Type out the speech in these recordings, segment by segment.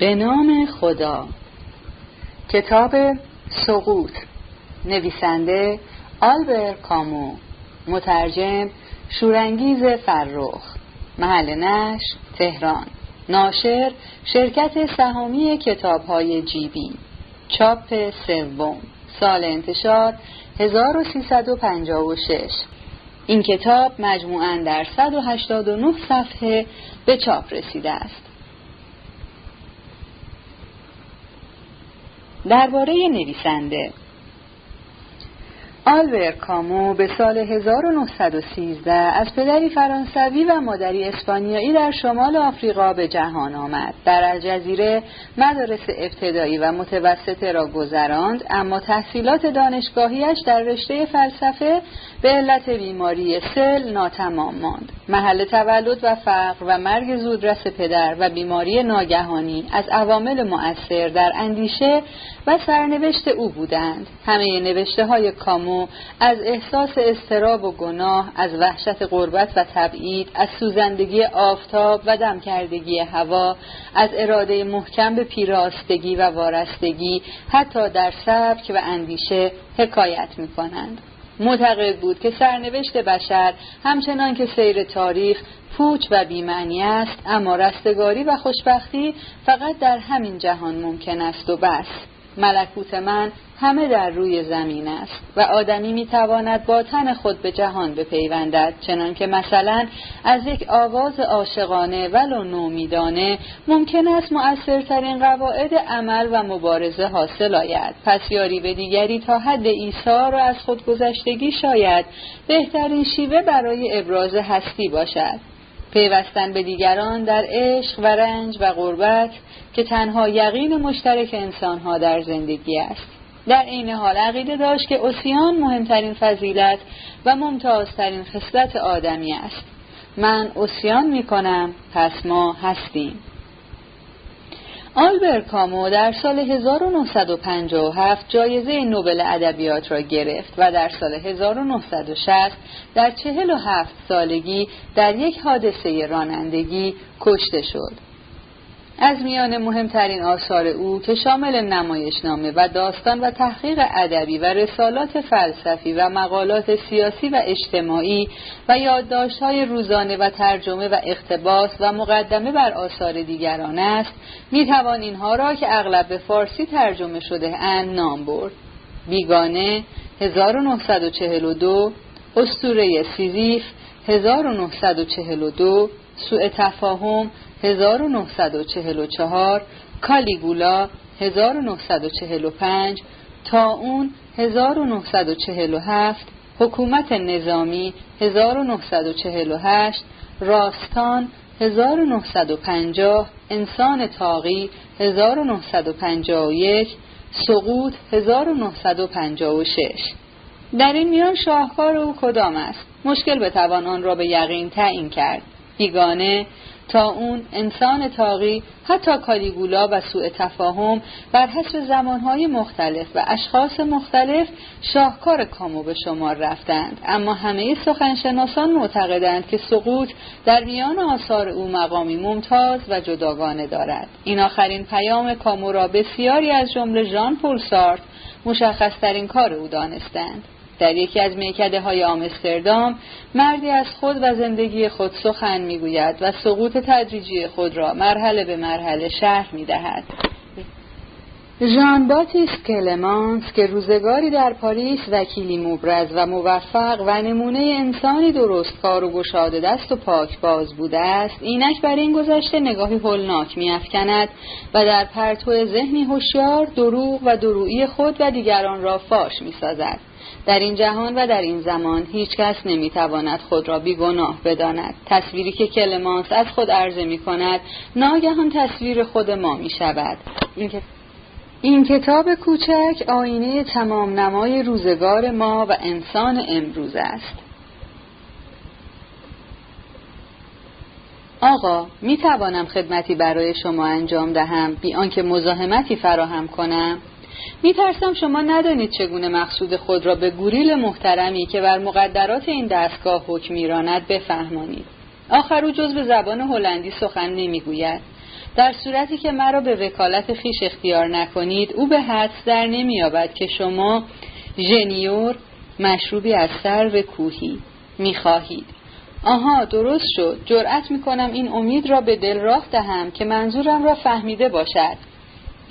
به نام خدا. کتاب سقوط. نویسنده آلبر کامو. مترجم شورانگیز فرخ. محل نش تهران. ناشر شرکت سهامی کتاب های جیبی. چاپ سوم. سال انتشار 1356 این کتاب مجموعاً در 189 صفحه به چاپ رسیده است. درباره نویسنده. آلبر کامو به سال 1913 از پدری فرانسوی و مادری اسپانیایی در شمال آفریقا به جهان آمد. در الجزیره مدارس ابتدایی و متوسطه را گذراند اما تحصیلات دانشگاهیش در رشته فلسفه به علت بیماری سل ناتمام ماند. محل تولد و فقر و مرگ زودرس پدر و بیماری ناگهانی از عوامل مؤثر در اندیشه و سرنوشت او بودند. همه نوشته های کامو از احساس استراب و گناه، از وحشت غربت و تبعید، از سوزندگی آفتاب و دمکردگی هوا، از اراده محکم به پیراستگی و وارستگی، حتی در سبک و اندیشه حکایت می کنند. معتقد بود که سرنوشت بشر همچنان که سیر تاریخ پوچ و بیمعنی است اما رستگاری و خوشبختی فقط در همین جهان ممکن است و بس ملکوت من همه در روی زمین است و آدمی می‌تواند با تن خود به جهان بپیوندد چنان که مثلا از یک آواز عاشقانه ولو نومیدانه ممکن است مؤثرترین قواعد عمل و مبارزه حاصل آید. پس یاری به دیگری تا حد ایثار و از خودگذشتگی شاید بهترین شیوه برای ابراز هستی باشد. پیوستن به دیگران در عشق و رنج و غربت که تنها یقین مشترک انسانها در زندگی است. در این حال عقیده داشت که اوسیان مهمترین فضیلت و ممتازترین خصلت آدمی است. من اوسیان می کنم پس ما هستیم. آلبر کامو در سال 1957 جایزه نوبل ادبیات را گرفت و در سال 1960 در 47 سالگی در یک حادثه رانندگی کشته شد. از میان مهمترین آثار او که شامل نمایشنامه و داستان و تحقیق ادبی و رسالات فلسفی و مقالات سیاسی و اجتماعی و یادداشت‌های روزانه و ترجمه و اقتباس و مقدمه بر آثار دیگران است می‌توان اینها را که اغلب به فارسی ترجمه شده اند نام برد. بیگانه 1942 استوره سیزیف 1942 سوء تفاهم 1944 کالیگولا 1945 اون 1947 حکومت نظامی 1948 راستان 1950 انسان تاقی 1951 سقوط 1956 در این میان شاهکار او کدام است؟ مشکل بتوان آن را به یقین تعیین کرد. بیگانه تا اون انسان تاقی حتی کالیگولا و سوء تفاهم بر حسب زمانهای مختلف و اشخاص مختلف شاهکار کامو به شمار رفتند. اما همه سخنشناسان معتقدند که سقوط در میان آثار او مقامی ممتاز و جداگانه دارد. این آخرین پیام کامو را بسیاری از جمله ژان پل سارت مشخصترین کار او دانستند. در یکی از میکده های آمستردام مردی از خود و زندگی خود سخن می‌گوید و سقوط تدریجی خود را مرحله به مرحله شرح می‌دهد. ژان باتیس کلمانس که روزگاری در پاریس وکیلی مبرز و موفق و نمونه انسانی درستکار و گشاده دست و پاک باز بوده است اینک بر این گذشته نگاهی هولناک میافکند و در پرتو ذهنی هوشیار دروغ و درویی خود و دیگران را فاش می‌سازد. در این جهان و در این زمان هیچ کس نمی‌تواند خود را بیگناه بداند. تصویری که کلمانس از خود عرضه می کند ناگهان تصویر خود ما می شود این کتاب کوچک آینه تمام نمای روزگار ما و انسان امروز است. آقا می توانم خدمتی برای شما انجام دهم بی آنکه مزاحمتی فراهم کنم؟ میترسم شما ندانید چگونه مقصود خود را به گوریل محترمی که بر مقدرات این دستگاه حکم میراند بفهمانید. آخر او جز به زبان هلندی سخن نمی‌گوید. در صورتی که مرا به وکالت خیش اختیار نکنید او به حدس در نمییابد که شما ژنیور مشروبی از سر و کوهی می‌خواهید. آها درست شد. جرأت می‌کنم این امید را به دل راه دهم که منظورم را فهمیده باشد.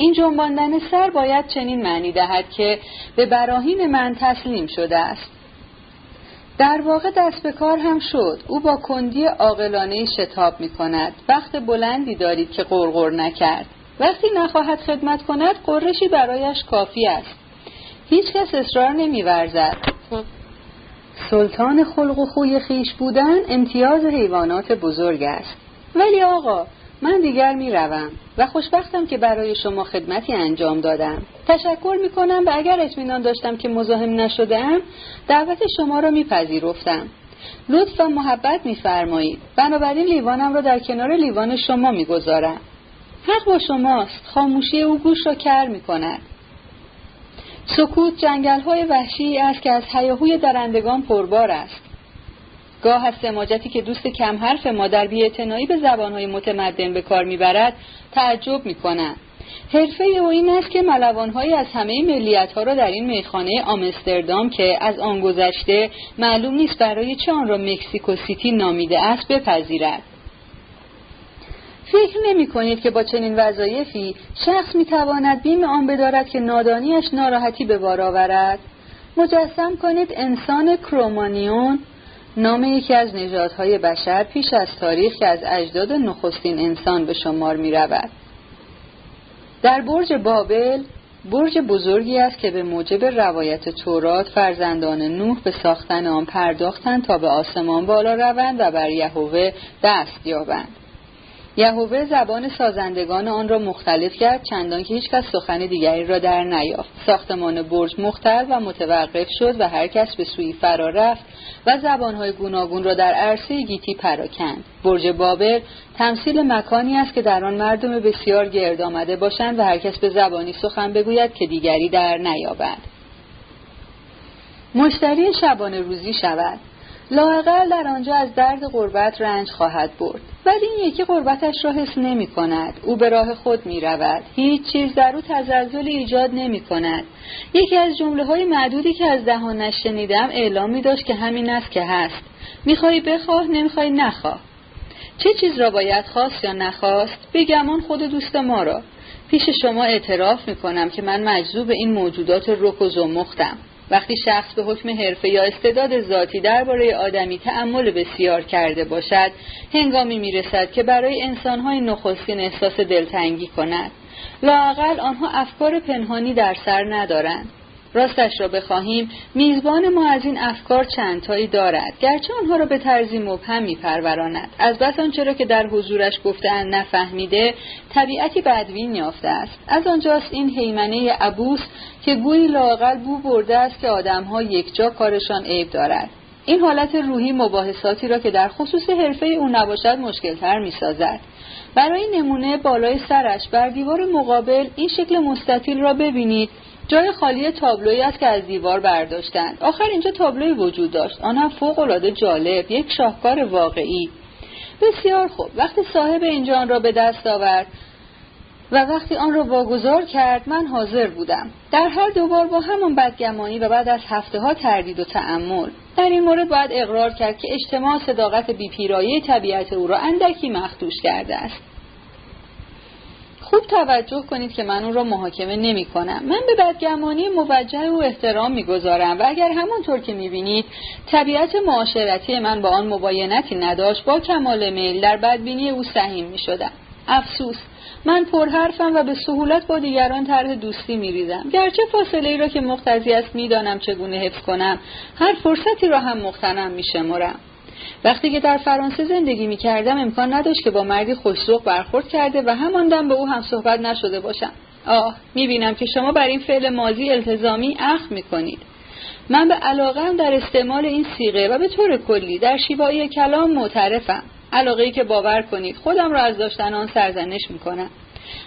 این جنباندن سر باید چنین معنی دهد که به براهین من تسلیم شده است. در واقع دست به کار هم شد. او با کندی عاقلانه شتاب می کند. وقت بلندی دارید که قرقر نکرد. وقتی نخواهد خدمت کند قرشی برایش کافی است. هیچ کس اصرار نمی ورزد. سلطان خلق و خوی خیش بودن امتیاز حیوانات بزرگ است. ولی آقا من دیگر می روم و خوشبختم که برای شما خدمتی انجام دادم. تشکر می کنم و اگر اطمینان داشتم که مزاحم نشدم دعوت شما را میپذیرفتم. لطف و محبت میفرمایید. بنابراین لیوانم را در کنار لیوان شما می‌گذارم. حق با شماست. خاموشی او گوش را کر می کند سکوت جنگل های وحشی است که از حیاهوی درندگان پربار است. گاه از سماجتی که دوست کم حرف ما در بیاعتنایی به زبانهای متمدن به کار می‌برد تعجب می‌کنم حرفه او این است که ملوانهایی از همه ملیت ها را در این میخانه آمستردام که از آن گذشته معلوم نیست برای چه آن را مکسیکو سیتی نامیده است بپذیرد. فکر نمی کنید که با چنین وظایفی شخص می تواند بیم آن بدارد که نادانیش ناراحتی به بار آورد؟ مجسم کنید انسان کرومانیون نام یکی از نژادهای بشر پیش از تاریخ که از اجداد نخستین انسان به شمار می رود. در برج بابل برج بزرگی است که به موجب روایت تورات فرزندان نوح به ساختن آن پرداختند تا به آسمان بالا روند و بر یهوه دست یابند یهوه زبان سازندگان آن را مختلف کرد چندان که هیچکس سخن دیگری را در نیافت. ساختمان برج مختل و متوقف شد و هر کس به سوی فرا رفت و زبانهای گوناگون را در عرصه گیتی پراکند. برج بابل تمثیل مکانی است که در آن مردم بسیار گرد آمده باشند و هر کس به زبانی سخن بگوید که دیگری در نیابد. مشتری شبانه روزی شود. لاقل در آنجا از درد غربت رنج خواهد برد. ولی این یکی غربتش را حس نمی کند. او به راه خود می رود. هیچ چیز در او تزلزلی ایجاد نمی کند. یکی از جمله های معدودی که از دهانش شنیدم اعلام می داشت که همین است که هست. می‌خوای بخواه نمی‌خوای نخواه. چه چیز را باید خواست یا نخواست؟ بگمان خود دوست ما را. پیش شما اعتراف می کنم که من مجذوب این موجودات رک و زمختم. وقتی شخص به حکم حرفه یا استعداد ذاتی درباره آدمی تأمل بسیار کرده باشد هنگامی می‌رسد که برای انسانهای نخستین احساس دلتنگی کند. لاقل آنها افکار پنهانی در سر ندارند. راستش را بخواهیم میزبان ما از این افکار چندتایی دارد گرچه آنها را به طرزی مبهم میپروراند. از بس آنچه را که در حضورش گفتهاند نفهمیده طبیعتی بدوین یافته است. از آنجاست این حیمنه ابوس که گویی لاقل بو برده است که آدمها یکجا کارشان عیب دارد. این حالت روحی مباحثاتی را که در خصوص حرفه او نباشد مشکلتر می‌سازد. برای نمونه بالای سرش بر دیوار مقابل این شکل مستطیل را ببینید. جای خالی تابلویی است که از دیوار برداشتند. آخر اینجا تابلوی وجود داشت. آن هم فوق العاده جالب یک شاهکار واقعی. بسیار خوب. وقتی صاحب اینجا آن را به دست آورد و وقتی آن را واگذار کرد من حاضر بودم. در هر دوبار با همان بدگمانی و بعد از هفته ها تردید و تعمل در این مورد باید اقرار کرد که اجتماع صداقت بیپیرایه طبیعت او را اندکی مخدوش کرده است. خوب توجه کنید که من اون را محاکمه نمی کنم. من به بدگمانی موجه و احترام می‌گذارم و اگر همانطور که می‌بینید طبیعت معاشرتی من با آن مباینتی نداشت با کمال میل در بدبینی او سهیم می شدم. افسوس من پرحرفم و به سهولت با دیگران طرح دوستی میریزم گرچه فاصله ای را که مقتضی است می‌دانم چگونه حفظ کنم هر فرصتی را هم مختنم میشمرم وقتی که در فرانسه زندگی می کردم امکان نداشت که با مردی خوشسوق برخورد کرده و هماندم به او هم صحبت نشده باشم. آه می بینم که شما بر این فعل مازی التزامی اخ می کنید من به علاقم در استعمال این سیغه و به طور کلی در شیوایی کلام معترفم. علاقه که باور کنید خودم را از داشتن آن سرزنش می کنم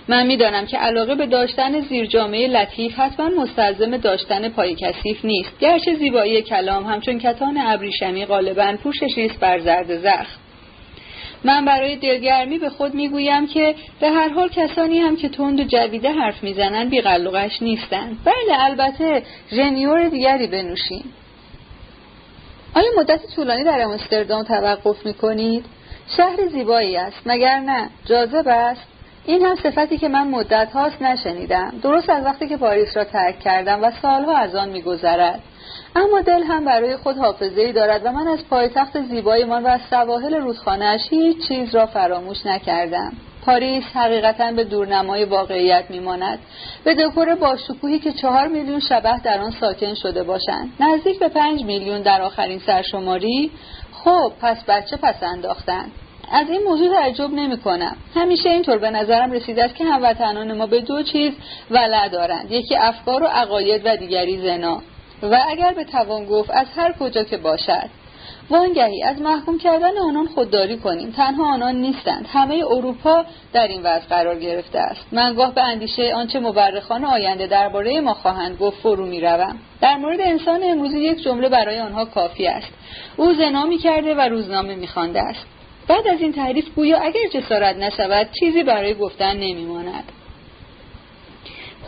من می‌دانم که علاقه به داشتن زیر جامعه لطیف حتما مستلزم داشتن پای کثیف نیست. گرچه زیبایی کلام همچون کتان ابریشمی غالبا پوشش نیست بر زرد زخم. من برای دلگرمی به خود می‌گویم که به هر حال کسانی هم که تند و جویده حرف می‌زنند بیقلقش نیستند. بله البته ژنیور دیگری بنوشیم آیا مدت طولانی در آمستردام توقف می‌کنید؟ شهر زیبایی است مگر نه؟ جاذب است؟ این هم صفتی که من مدت هاست نشنیدم. درست از وقتی که پاریس را ترک کردم و سالها از آن میگذرد. اما دل هم برای خود حافظه ای دارد و من از پایتخت زیبایمان و از سواحل رودخانهاش هیچ چیز را فراموش نکردم. پاریس حقیقتا به دورنمای واقعیت میماند. به دکور باشکوهی که چهار میلیون شبه در آن ساکن شده باشند. نزدیک به پنج میلیون در آخرین سرشماری. خب پس بچه پس انداختن. از این موضوع تعجب نمی کنم همیشه اینطور به نظرم رسیده است که هموطنان ما به دو چیز ولع دارند. یکی افکار و عقاید و دیگری زنا. و اگر به توان گفت از هر کجا که باشد. وانگهی از محکوم کردن آنان خودداری کنیم. تنها آنان نیستند. همه اروپا در این وضع قرار گرفته است. من گاه به اندیشه آنچه مورخان آینده درباره ما خواهند گفت فرو می‌روم. در مورد انسان امروزی یک جمله برای آنها کافی است. او زنا کرده و روزنامه میخوانده است. بعد از این تعریف گویا اگر جسارت نشود چیزی برای گفتن نمیماند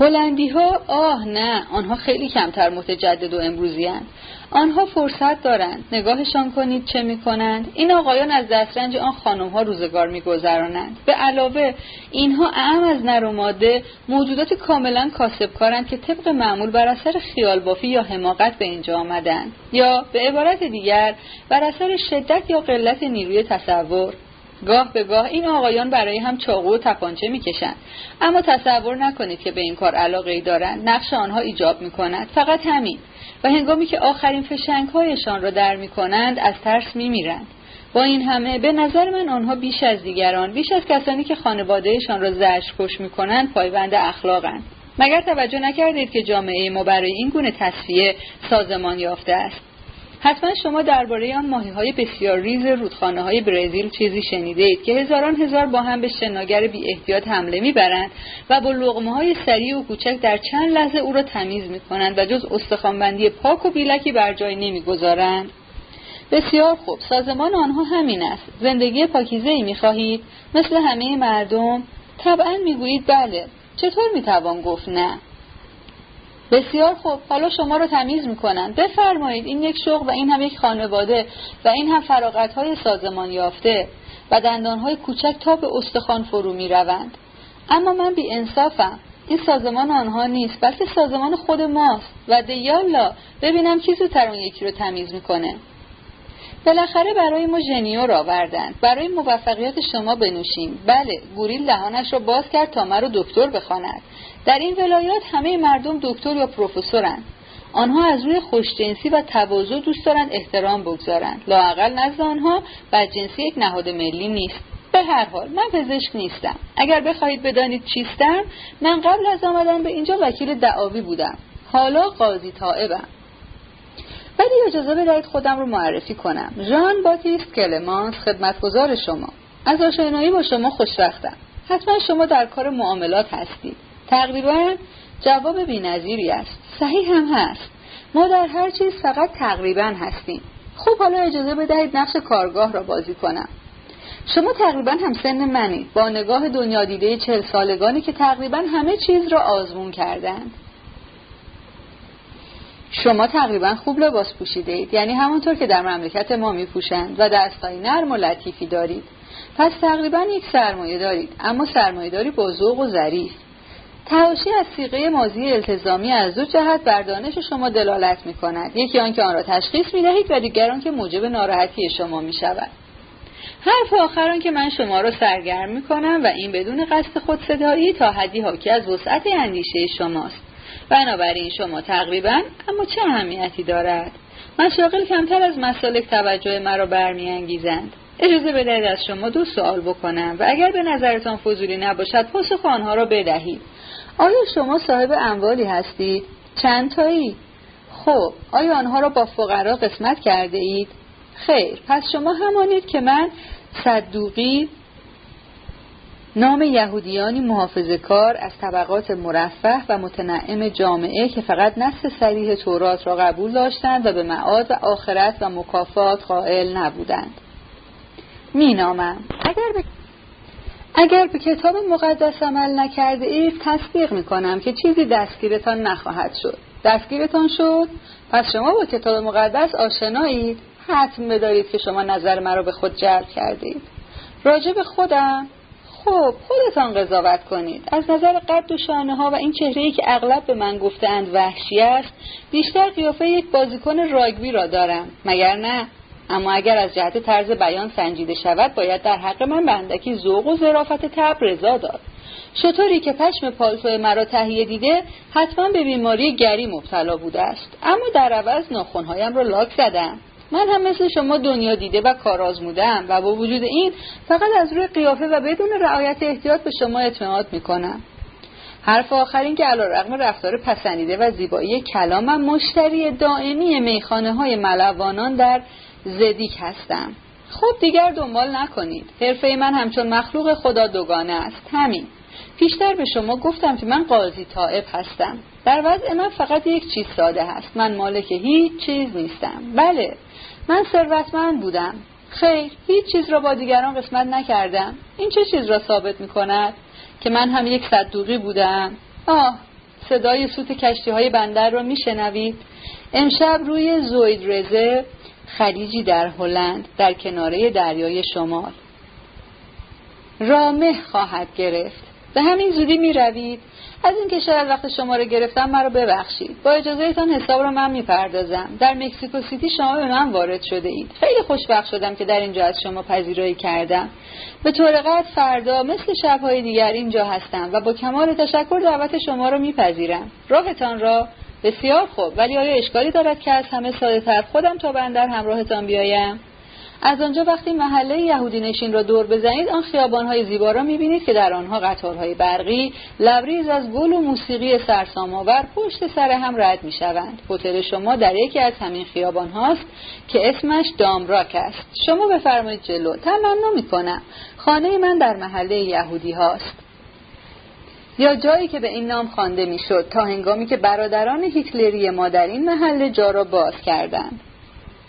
هلندی ها آه نه آنها خیلی کمتر متجدد و امروزی هند. آنها فرصت دارند. نگاهشان کنید چه می کنند این آقایان از دسترنج آن خانم ها روزگار می گذرانند به علاوه اینها اعم از نر و ماده موجودات کاملا کاسبکارند که طبق معمول بر اثر خیال بافی یا حماقت به اینجا آمدند. یا به عبارت دیگر بر اثر شدت یا قلت نیروی تصور. گاه به گاه این آقایان برای هم چاقو و تپانچه می‌کشند. اما تصور نکنید که به این کار علاقه ای دارند. نقش آنها ایجاب می‌کند. فقط همین. و هنگامی که آخرین فشنگ هایشان را در می‌کنند از ترس میمیرند. با این همه به نظر من آنها بیش از دیگران بیش از کسانی که خانوادهشان را زرش کش می‌کنند پایبند اخلاقند مگر توجه نکردید که جامعه ما برای این گونه تصفیه سازمان یافته است؟ حتما شما درباره آن ماهی های بسیار ریز رودخانه های برزیل چیزی شنیده اید که هزاران هزار با هم به شناگر بی احتیاط حمله می‌برند و با لغمه های سریع و کوچک در چند لحظه او را تمیز می کنند و جز استخوانبندی پاک و بیلکی بر جای نمی‌گذارند. بسیار خوب. سازمان آنها همین است. زندگی پاکیزه ای می خواهید مثل همه مردم؟ طبعا می‌گویید بله. چطور می‌توان گفت نه؟ بسیار خوب. حالا شما رو تمیز می‌کنن بفرمایید این یک شغل و این هم یک خانواده و این هم فراغت های سازمان یافته و دندان های کوچک تا به استخوان فرو می‌روند. اما من بی انصافم این سازمان آنها نیست بلکه سازمان خود ماست و دیالا ببینم کی زودتر اون یکی رو تمیز می‌کنه. بالاخره برای ما ژنیور آوردند برای موفقیت شما بنوشیم. بله گوریل دهانش را باز کرد تا مرا دکتر بخواند. در این ولایات همه مردم دکتر یا پروفسورند آنها از روی خوشجنسی و تواضع دوست دارند احترام بگذارند. لااقل نزد آنها بدجنسی یک نهاد ملی نیست. به هر حال من پزشک نیستم. اگر بخواهید بدانید چیستم من قبل از آمدن به اینجا وکیل دعاوی بودم. حالا قاضی طائبم. ولی اجازه بدهید خودم رو معرفی کنم. ژان باتیست کلمانس خدمتگزار شما. از آشنایی با شما خوشبختم. حتما شما در کار معاملات هستید. تقریبا جواب بینظیری است. صحیح هم هست. ما در هر چیز فقط تقریبا هستیم. خوب حالا اجازه بدهید نقش کارگاه را بازی کنم. شما تقریبا هم سن منید با نگاه دنیا دیده چل سالگانی که تقریبا همه چیز را آزمون کردند. شما تقریبا خوب لباس پوشیده اید یعنی همونطور که در مملکت ما می پوشند و دستای نرم و لطیفی دارید. پس تقریبا یک سرمایه دارید اما سرمایه داری با و ظریف. تحاشی از سیغه مازی التزامی از دو جهت بر دانش شما دلالت می کند یکی آنکه آن را تشخیص می دهید و دیگر آنکه موجب ناراحتی شما می شود حرف آخران که من شما را سرگرم می کنم و این بدون قصد خود صدایی تا حدی حاکی از وسعت اندیشه شماست. بنابراین شما تقریبا اما چه اهمیتی دارد مشاغل کمتر از مسالک توجه مرا برمیانگیزند اجازه بدهید از شما دو سوال بکنم و اگر به نظرتان فضولی نباشد پاسخ آنها را بدهید آیا شما صاحب اموالی هستید؟ چند تایی؟ خب آیا آنها را با فقرا قسمت کرده اید؟ خیر پس شما همانید که من صدوقی نام یهودیانی محافظ کار از طبقات مرفه و متنعم جامعه که فقط نصف سریح تورات را قبول داشتند و به معاد و آخرت و مکافات قائل نبودند. مینامم اگر به اگر به کتاب مقدس عمل نکرده اید تصدیق می کنم که چیزی دستگیرتان نخواهد شد. دستگیرتان شد؟ پس شما با کتاب مقدس آشنایید. حتم بدارید که شما نظر مرا به خود جلب کردید. راجع به خودم. خب خودتان قضاوت کنید. از نظر قد و شانه ها و این چهره ای که اغلب به من گفتند وحشی است بیشتر قیافه یک بازیکن راگبی را دارم. مگر نه؟ اما اگر از جهت طرز بیان سنجیده شود باید در حق من بندکی ذوق و ظرافت تب رضا داد. شطوری که پشم پالتو مرا تهیه دیده حتما به بیماری گری مبتلا بوده است. اما در عوض ناخونهایم را لاک زدم. من هم مثل شما دنیا دیده و کار آزمودم و با وجود این فقط از روی قیافه و بدون رعایت احتیاط به شما اعتماد می‌کنم. حرف آخر این که علا رقم رفتار پسندیده و زیبایی کلامم مشتری دائمی میخانه های ملوانان در زدیک هستم. خب دیگر دنبال نکنید. حرفه من همچون مخلوق خدا دوگانه است. همین. پیشتر به شما گفتم که من قاضی طائب هستم. در وضع من فقط یک چیز ساده هست. من مالک هیچ چیز نیستم. بله. من ثروتمند بودم. خیر هیچ چیز را با دیگران قسمت نکردم. این چه چیز را ثابت می کند که من هم یک صدوقی بودم؟ آه صدای سوت کشتی های بندر را می شنوید امشب روی زوید رزه خلیجی در هلند در کناره دریای شمال. رامه خواهد گرفت. به همین زودی می روید از اینکه شاید وقت شما رو گرفتم مرا ببخشید. با اجازهتان حساب رو من می‌پردازم. در مکسیکو سیتی شما به من وارد شده اید. خیلی خوشبخت شدم که در اینجا از شما پذیرایی کردم. به طور قد فردا مثل شبهای دیگر اینجا هستم و با کمال تشکر دعوت شما رو میپذیرم. راهتان را بسیار خوب. ولی آیا اشکالی دارد که از همه ساده تر خودم تا بندر همراهتان بیایم؟ از آنجا وقتی محله یهودی نشین را دور بزنید آن خیابانهای زیبا را می‌بینید که در آنها قطارهای برقی لبریز از گل و موسیقی سرسام‌آور پشت سر هم رد می‌شوند. هتل شما در یکی از همین خیابان هاست که اسمش دامراک است. شما بفرمایید جلو. تمنا می‌کنم. خانه من در محله یهودی هاست. یا جایی که به این نام خوانده می‌شد. تا هنگامی که برادران هیتلری ما در این محله جا را باز کردند.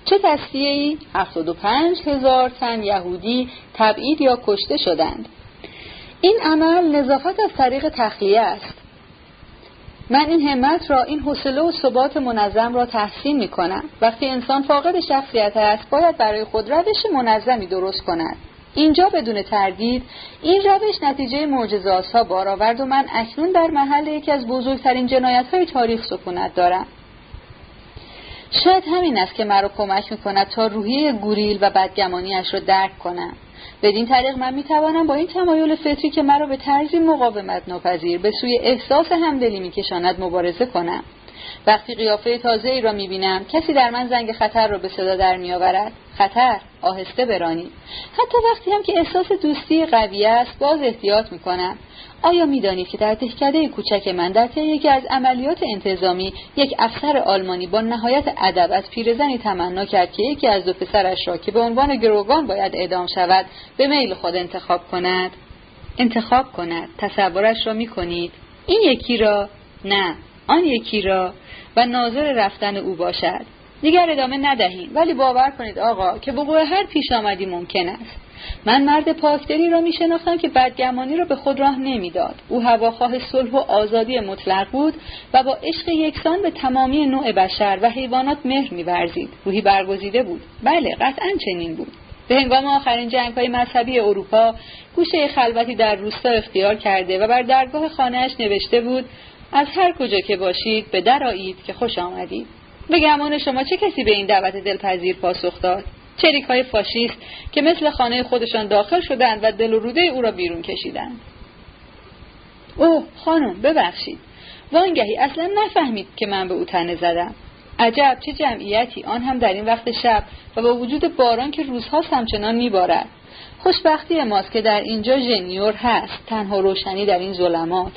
چه تصفیه ای؟ 75 هزار تن یهودی تبعید یا کشته شدند. این عمل نظافت از طریق تخلیه است. من این همت را این حوصله و ثبات منظم را تحسین می کنم وقتی انسان فاقد شخصیت است باید برای خود روش منظمی درست کند. اینجا بدون تردید این روش نتیجه معجزات ها بار آورد و من اکنون در محل یکی از بزرگترین جنایت های تاریخ سکونت دارم. شاید همین است که مرا کمک می‌کند تا روحیه گوریل و بدگمانیش را درک کنم. بدین طریق من می‌توانم با این تمایل فطری که مرا به طرزی مقاومت ناپذیر به سوی احساس همدلی میکشاند مبارزه کنم. وقتی قیافه تازه ای را می‌بینم کسی در من زنگ خطر را به صدا در میآورد. خطر آهسته برانی حتی وقتی هم که احساس دوستی قوی است باز احتیاط می‌کنم. آیا می‌دانید که در دهکده کوچک من در طی یکی از عملیات انتظامی یک افسر آلمانی با نهایت ادب از پیرزنی تمنا کرد که یکی از دو پسرش را که به عنوان گروگان باید اعدام شود به میل خود انتخاب کند؟ انتخاب کند. تصورش را می‌کنید. این یکی را نه. آن یکی را و ناظر رفتن او باشد. دیگر ادامه ندهیم. ولی باور کنید آقا که وقوع هر پیش آمدی ممکن است. من مرد پاکدلی را می شناختم که بدگمانی را به خود راه نمی‌داد. او هواخواه صلح و آزادی مطلق بود و با عشق یکسان به تمامی نوع بشر و حیوانات مهر میورزید. روحی برگزیده بود. بله قطعا چنین بود. به هنگام آخرین جنگ های مذهبی اروپا گوشه خلوتی در روستا اختیار کرده و بر درگاه خانهاش نوشته بود از هر کجا که باشید به در آیید که خوش آمدید. به گمان شما چه کسی به این دعوت دلپذیر پاسخ داد؟ چریک های فاشیست که مثل خانه خودشان داخل شدند و دل و روده او را بیرون کشیدند. اوه خانم ببخشید. وانگهی اصلا نفهمید که من به او تنه زدم. عجب چه جمعیتی. آن هم در این وقت شب و با وجود باران که روزها همچنان میبارد. خوشبختی ماست که در اینجا ژنیور هست. تنها روشنی در این ظلمات.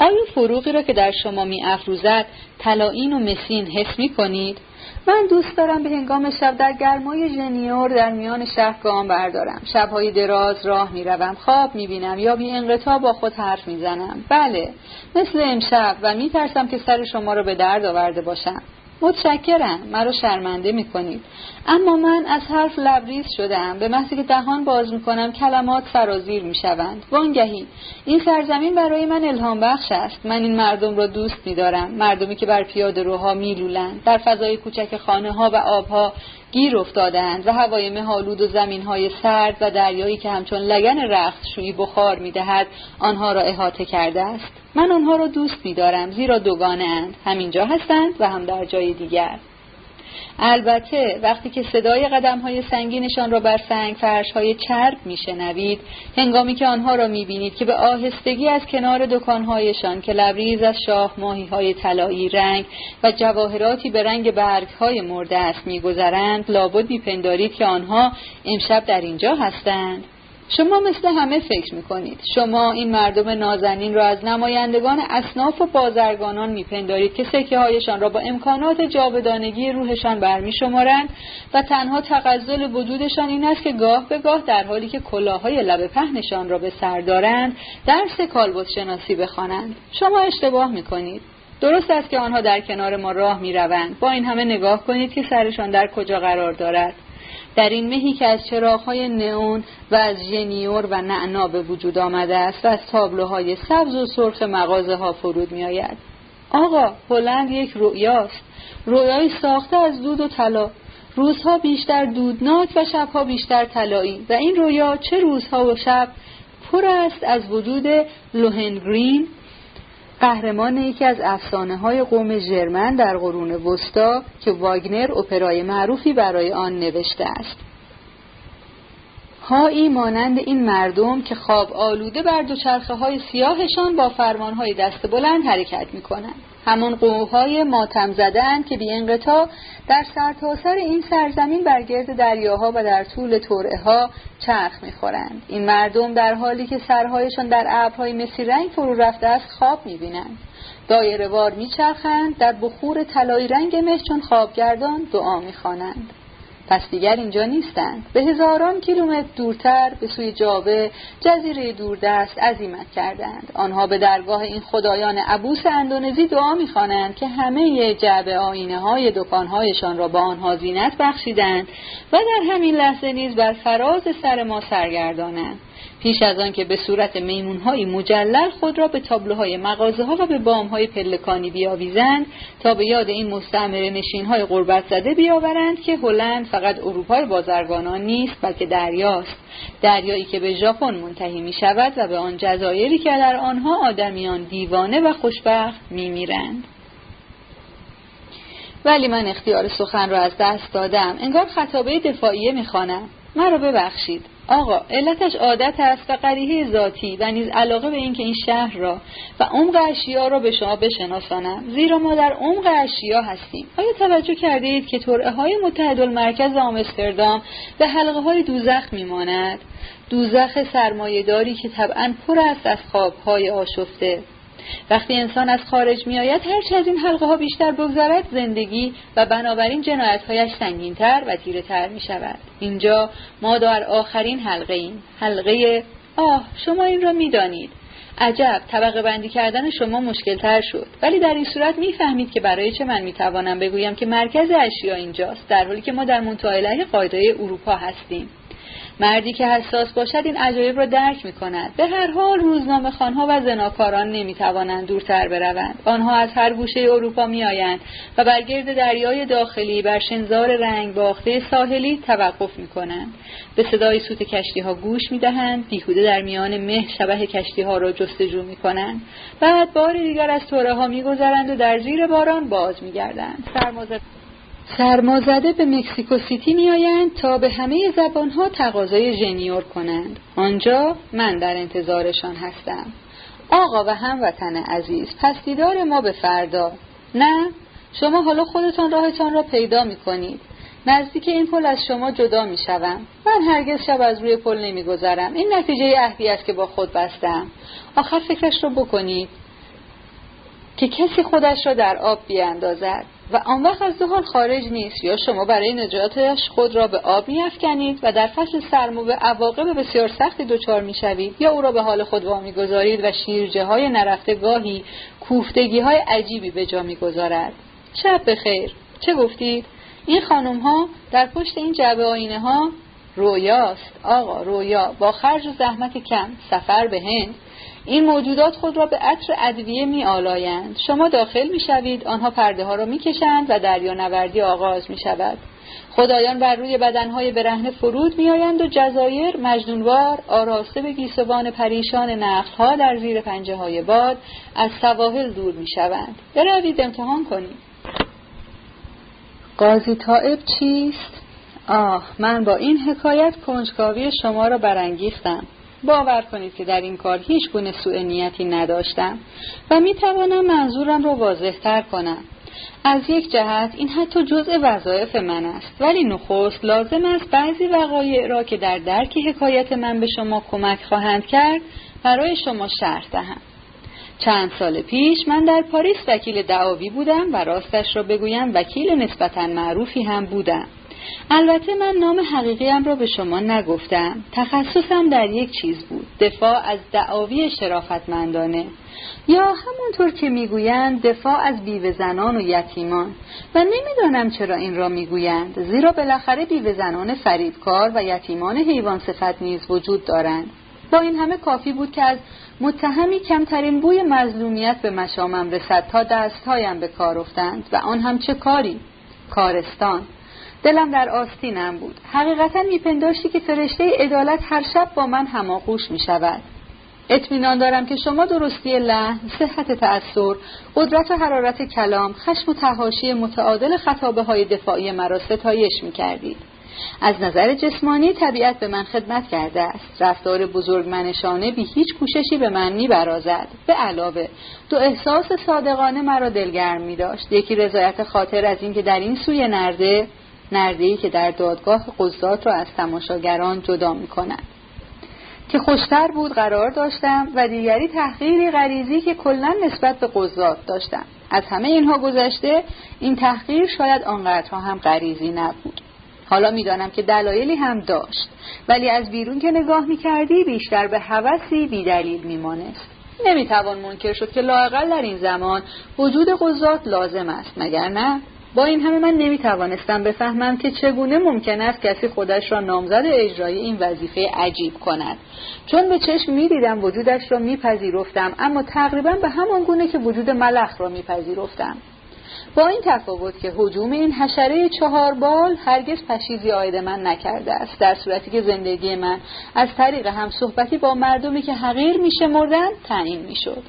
آیا فروغی را که در شما می افروزد طلایین و مسین حس می کنید من دوست دارم به هنگام شب در گرمای ژنیور در میان شهر گام بردارم. شبهای دراز راه می‌روم خواب می‌بینم یا بی انقطاع با خود حرف می‌زنم. بله مثل امشب و میترسم که سر شما را به درد آورده باشم. متشکرم. مرا شرمنده می کنید اما من از حرف لبریز شدم به محضی که دهان باز می کنم کلمات سرازیر می شوند وانگهی. این سرزمین برای من الهام بخش است. من این مردم را دوست می دارم مردمی که بر پیاده روها می لولند در فضای کوچک خانه ها و آبها گیر افتادند و هوای مهالود و زمین های سرد و دریایی که همچون لگن رخت شویی بخار می دهد آنها را احاطه کرده است. من آنها را دوست می دارم زیرا دوگانه اند همینجا هستند و هم در جای دیگر. البته وقتی که صدای قدم های سنگینشان را بر سنگ فرش های چرب میشنوید هنگامی که آنها را می‌بینید که به آهستگی از کنار دکانهایشان که لبریز از شاه ماهی های طلایی رنگ و جواهراتی به رنگ برگ های مرده است میگذرند لابد میپندارید که آنها امشب در اینجا هستند. شما مثل همه فکر می‌کنید. شما این مردم نازنین را از نمایندگان اصناف و بازرگانان میپندارید که سکه هایشان را با امکانات جاودانگی روحشان برمی شمارند و تنها تغزل وجودشان این است که گاه به گاه در حالی که کلاهای لب پهنشان را به سر دارند درس کالبوت شناسی بخوانند. شما اشتباه می‌کنید. درست است که آنها در کنار ما راه می‌روند. با این همه نگاه کنید که سرشان در کجا قرار دارد. در این مهی که از چراغهای نئون و از ژنیور و نعنا به وجود آمده است و از تابلوهای سبز و سرخ مغازه ها فرود می آید. آقا هلند یک رویاست رویای ساخته از دود و طلا. روزها بیشتر دودناک و شبها بیشتر طلایی. و این رویا چه روزها و شب پر است از وجود لوهنگرین قهرمان یکی از افسانه های قوم ژرمن در قرون وسطا که واگنر اپرای معروفی برای آن نوشته است هایی مانند این مردم که خواب آلوده بر دوچرخه های سیاهشان با فرمان های دست بلند حرکت می کنند. همان قوهای ماتم زدن که بی انقطاع در سرتاسر این سرزمین بر گرد دریاها و در طول طوره ها چرخ می‌خورند. این مردم در حالی که سرهایشان در ابرهای مسی رنگ فرو رفته است خواب می‌بینند. دایره وار میچرخند در بخور طلایی رنگ مه چون خوابگردان دعا می‌خوانند. پس دیگر اینجا نیستند. به هزاران کیلومتر دورتر به سوی جاوه جزیره دوردست عزیمت کردند. آنها به درگاه این خدایان عبوس اندونزی دعا می‌خوانند که همه جعبه آینه های دکانهایشان را با آنها زینت بخشیدند و در همین لحظه نیز بر فراز سر ما سرگردانند. پیش از آن که به صورت میمونهای مجلل خود را به تابلوهای مغازه ها و به بام های پلکانی بیاویزند تا به یاد این مستعمره نشین های قربت زده بیاورند که هلند فقط اروپای بازرگانان نیست بلکه دریاست. دریایی که به ژاپن منتهی می شود و به آن جزایری که در آنها آدمیان دیوانه و خوشبخت می میرند. ولی من اختیار سخن را از دست دادم. انگار خطابه دفاعیه می‌خوانم. مرا ببخشید. آقا علتش عادت است و قریحه ذاتی و نیز علاقه به اینکه این شهر را و عمق اشیا را به شما بشناسانم. زیرا ما در عمق اشیا هستیم. آیا توجه کرده اید که طرعه های متحد المرکز آمستردام به حلقه های دوزخ میماند؟ دوزخ سرمایهداری که طبعا پر است از خوابهای آشفته. وقتی انسان از خارج می آید هرچه از این حلقه ها بیشتر بگذرد زندگی و بنابراین جنایت هایش تر و تیره تر می شود اینجا ما در آخرین حلقه ایم. حلقه آه شما این را می دانید عجب طبقه بندی کردن شما مشکل تر شد. ولی در این صورت می‌فهمید که برای چه من می‌توانم بگویم که مرکز اشیا اینجاست در حالی که ما در منطقه قاعده اروپا هستیم. مردی که حساس باشد این عجایب را درک می کند به هر حال روزنامه خانها و زناکاران نمی توانند دورتر بروند. آنها از هر گوشه اروپا می آیند و بر گرد دریای داخلی بر شنزار رنگ باخته ساحلی توقف می کنند به صدای سوت کشتی ها گوش می دهند بیهوده در میان مه شبه کشتی ها را جستجو می کنند بعد بار دیگر از توره ها می گذرند و در زیر باران باز می گردند سرمازده به مکسیکو سیتی میآیند تا به همه زبانها تقاضای ژنیور کنند. آنجا من در انتظارشان هستم. آقا و هموطن عزیز پس دیدار ما به فردا. نه شما حالا خودتان راهتان را پیدا می کنید نزدیک این پل از شما جدا می شوم. من هرگز شب از روی پل نمی گذارم. این نتیجه عهدی است که با خود بستم. آخر فکرش رو بکنید که کسی خودش را در آب بیاندازد. و آن وقت از حال خارج نیست. یا شما برای نجاتش خود را به آب میافکنید و در فصل سرما به عواقب بسیار سختی دچار می‌شوید یا او را به حال خود وامیگذارید و شیرجه های نرفته گاهی کوفتگی های عجیبی به جا می‌گذارد. شب بخیر. چه گفتید؟ این خانم ها در پشت این جعبه آینه ها رویاست. آقا رویا. با خرج و زحمت کم. سفر به هند. این موجودات خود را به عطر ادویه می آلایند. شما داخل می شوید آنها پرده ها را می کشند و دریا نوردی آغاز می شود. خدایان بر روی بدنهای برهنه فرود میآیند و جزایر مجنونوار آراسته به گیسوان پریشان نخلها در زیر پنجه های باد از سواحل دور می شوند. بروید امتحان کنید قاضی طائب چیست؟ آه من با این حکایت کنجکاوی شما را برانگیختم. باور کنید که در این کار هیچ گونه سوء نیتی نداشتم و می توانم منظورم را واضح تر کنم. از یک جهت این حتی جزء وظایف من است ولی نخست لازم است بعضی وقایع را که در درک حکایت من به شما کمک خواهند کرد برای شما شرح دهم. چند سال پیش من در پاریس وکیل دعاوی بودم و راستش را بگویم وکیل نسبتا معروفی هم بودم. البته من نام حقیقیم را به شما نگفتم. تخصصم در یک چیز بود. دفاع از دعاوی شرافتمندانه. یا همونطور که می‌گویند دفاع از بیوه زنان و یتیمان. و نمی‌دانم چرا این را می‌گویند. زیرا بالاخره بیوه زنان فریبکار و یتیمان حیوان صفت نیز وجود دارند. با این همه کافی بود که از متهمی کمترین بوی مظلومیت به مشامم رسد تا دستهایم به کار افتند. و آن هم چه کاری؟ کارستان. دلم در آستینم بود حقیقتا میپنداشتی که فرشته عدالت هر شب با من هماغوش می شود اطمینان دارم که شما درستی لحن، صحت تأثیر، قدرت و حرارت کلام، خشم و تهاشی متعادل خطابه های دفاعی مرا ستایش می کردید. از نظر جسمانی طبیعت به من خدمت کرده است رفتار بزرگ منشانه بی هیچ کوششی به من می برازد. به علاوه دو احساس صادقانه مرا دلگرم می داشت یکی رضایت خاطر از اینکه در این سوی نرده نردهی که در دادگاه قضات را از تماشاگران جدا می کند که خوشتر بود قرار داشتم و دیگری تحقیری غریزی که کلا نسبت به قضات داشتم. از همه اینها گذشته این تحقیر شاید آنقدرها هم غریزی نبود. حالا می‌دانم که دلایلی هم داشت ولی از بیرون که نگاه می‌کردی بیشتر به هوسی بیدلیل میمانست. نمی‌توان منکر شد که لاقل در این زمان وجود قضات لازم است مگر نه؟ با این همه من نمی‌توانستم بفهمم که چگونه ممکن است کسی خودش را نامزد اجرای این وظیفه عجیب کند. چون به چشم می‌دیدم وجودش را میپذیرفتم اما تقریبا به همان گونه که وجود ملخ را میپذیرفتم. با این تفاوت که حجوم این حشره چهار بال هرگز پشیزی آید من نکرده است در صورتی که زندگی من از طریق هم صحبتی با مردمی که حقیر میشمردند تعیین می‌شد.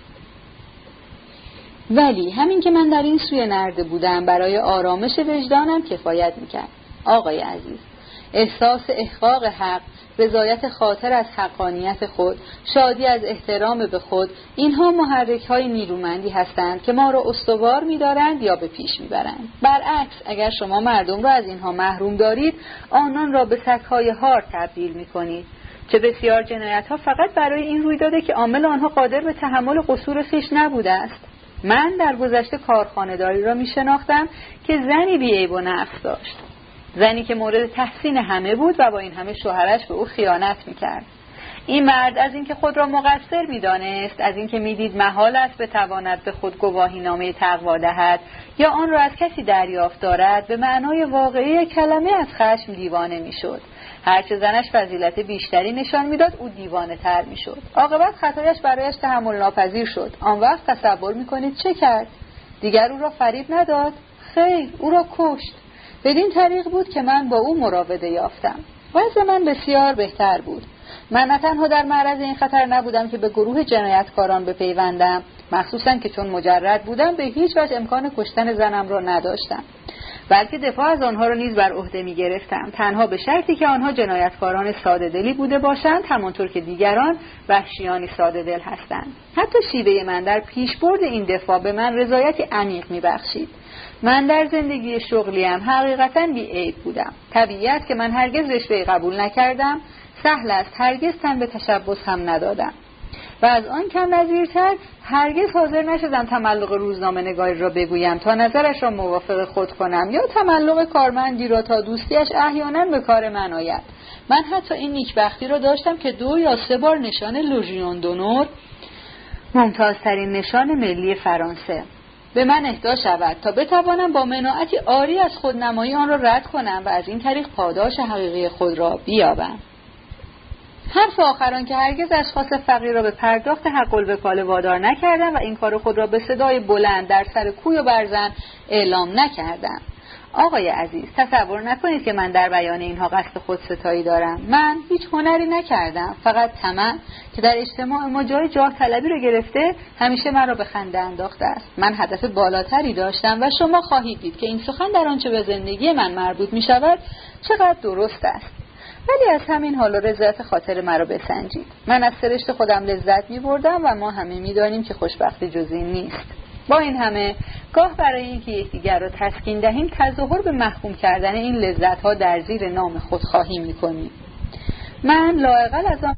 ولی همین که من در این سوی نرده بودم برای آرامش وجدانم کفایت می‌کرد. آقای عزیز احساس احقاق حق رضایت خاطر از حقانیت خود شادی از احترام به خود اینها محرک های نیرومندی هستند که ما را استوار میدارند یا به پیش می‌برند. برعکس اگر شما مردم را از اینها محروم دارید آنان را به سکهای هار تبدیل می‌کنید. چه بسیار جنایت ها فقط برای این روی داده که عامل آنها قادر به تحمل قصور خیش نبوده است. من در گذشته کارخانهداری را می شناختم که زنی بیعیب و نقص داشت. زنی که مورد تحسین همه بود و با این همه شوهرش به او خیانت می‌کرد. این مرد از اینکه خود را مقصر می‌دانست از اینکه می‌دید محال است بتواند به خود گواهی نامه تقوا دهد یا آن را از کسی دریافت دارد به معنای واقعی کلمه از خشم دیوانه می‌شد. هرچه زنش فضیلت بیشتری نشان می‌داد او دیوانه تر می‌شد. عاقبت خطایش برایش تحمل ناپذیر شد. آن وقت تصور می‌کنید چه کرد؟ دیگر او را فریب نداد. خیر او را کشت. بدین طریق بود که من با او مراوده یافتم. وضع من بسیار بهتر بود. من نه تنها در معرض این خطر نبودم که به گروه جنایتکاران بپیوندم مخصوصا که چون مجرد بودم به هیچ وجه امکان کشتن زنم را نداشتم. بلکه دفاع از آنها را نیز بر عهده می گرفتم تنها به شرطی که آنها جنایتکاران ساده دلی بوده باشند همانطور که دیگران وحشیانی ساده دل هستند. حتی شیوه من در پیشبرد این دفاع به من رضایتی عمیق می بخشید من در زندگی شغلیم حقیقتا بی عیب بودم. طبیعت که من هرگز رشوه قبول نکردم سهل است هرگز تن به تشبس هم ندادم. و از آن کم نظیرتر هرگز حاضر نشدم تملق روزنامه نگاری را بگویم تا نظرش را موافق خود کنم یا تملق کارمندی را تا دوستیش احیانا به کار من آید. من حتی این نیکبختی را داشتم که دو یا سه بار نشان لوژیون دونور ممتازترین نشان ملی فرانسه. به من اهدا شود تا بتوانم با مناعتی آری از خودنمایی آن را رد کنم و از این طریق پاداش حقیقی خود را بیابم. حرف آخران که هرگز اشخاص فقیر را به پرداخت حق الوکاله وادار نکردم و این کار خود را به صدای بلند در سر کوی و برزن اعلام نکردم آقای عزیز تصور نکنید که من در بیان اینها قصد خود ستایی دارم. من هیچ هنری نکردم. فقط طمع که در اجتماع ما جای جاه طلبی رو گرفته همیشه من را به خنده انداخته است. من هدف بالاتری داشتم و شما خواهید دید که این سخن در آنچه به زندگی من مربوط می شود چقدر درست است. ولی از همین حال رضایت خاطر مرا بسنجید. من از سرشت خودم لذت می بردم و ما همه می دانیم که خوشبختی جز این نیست. با این همه گاه برای اینکه یکدیگر را تسکین دهیم تظاهر به محکوم کردن این لذت ها در زیر نام خودخواهی می کنیم من لاقل از آن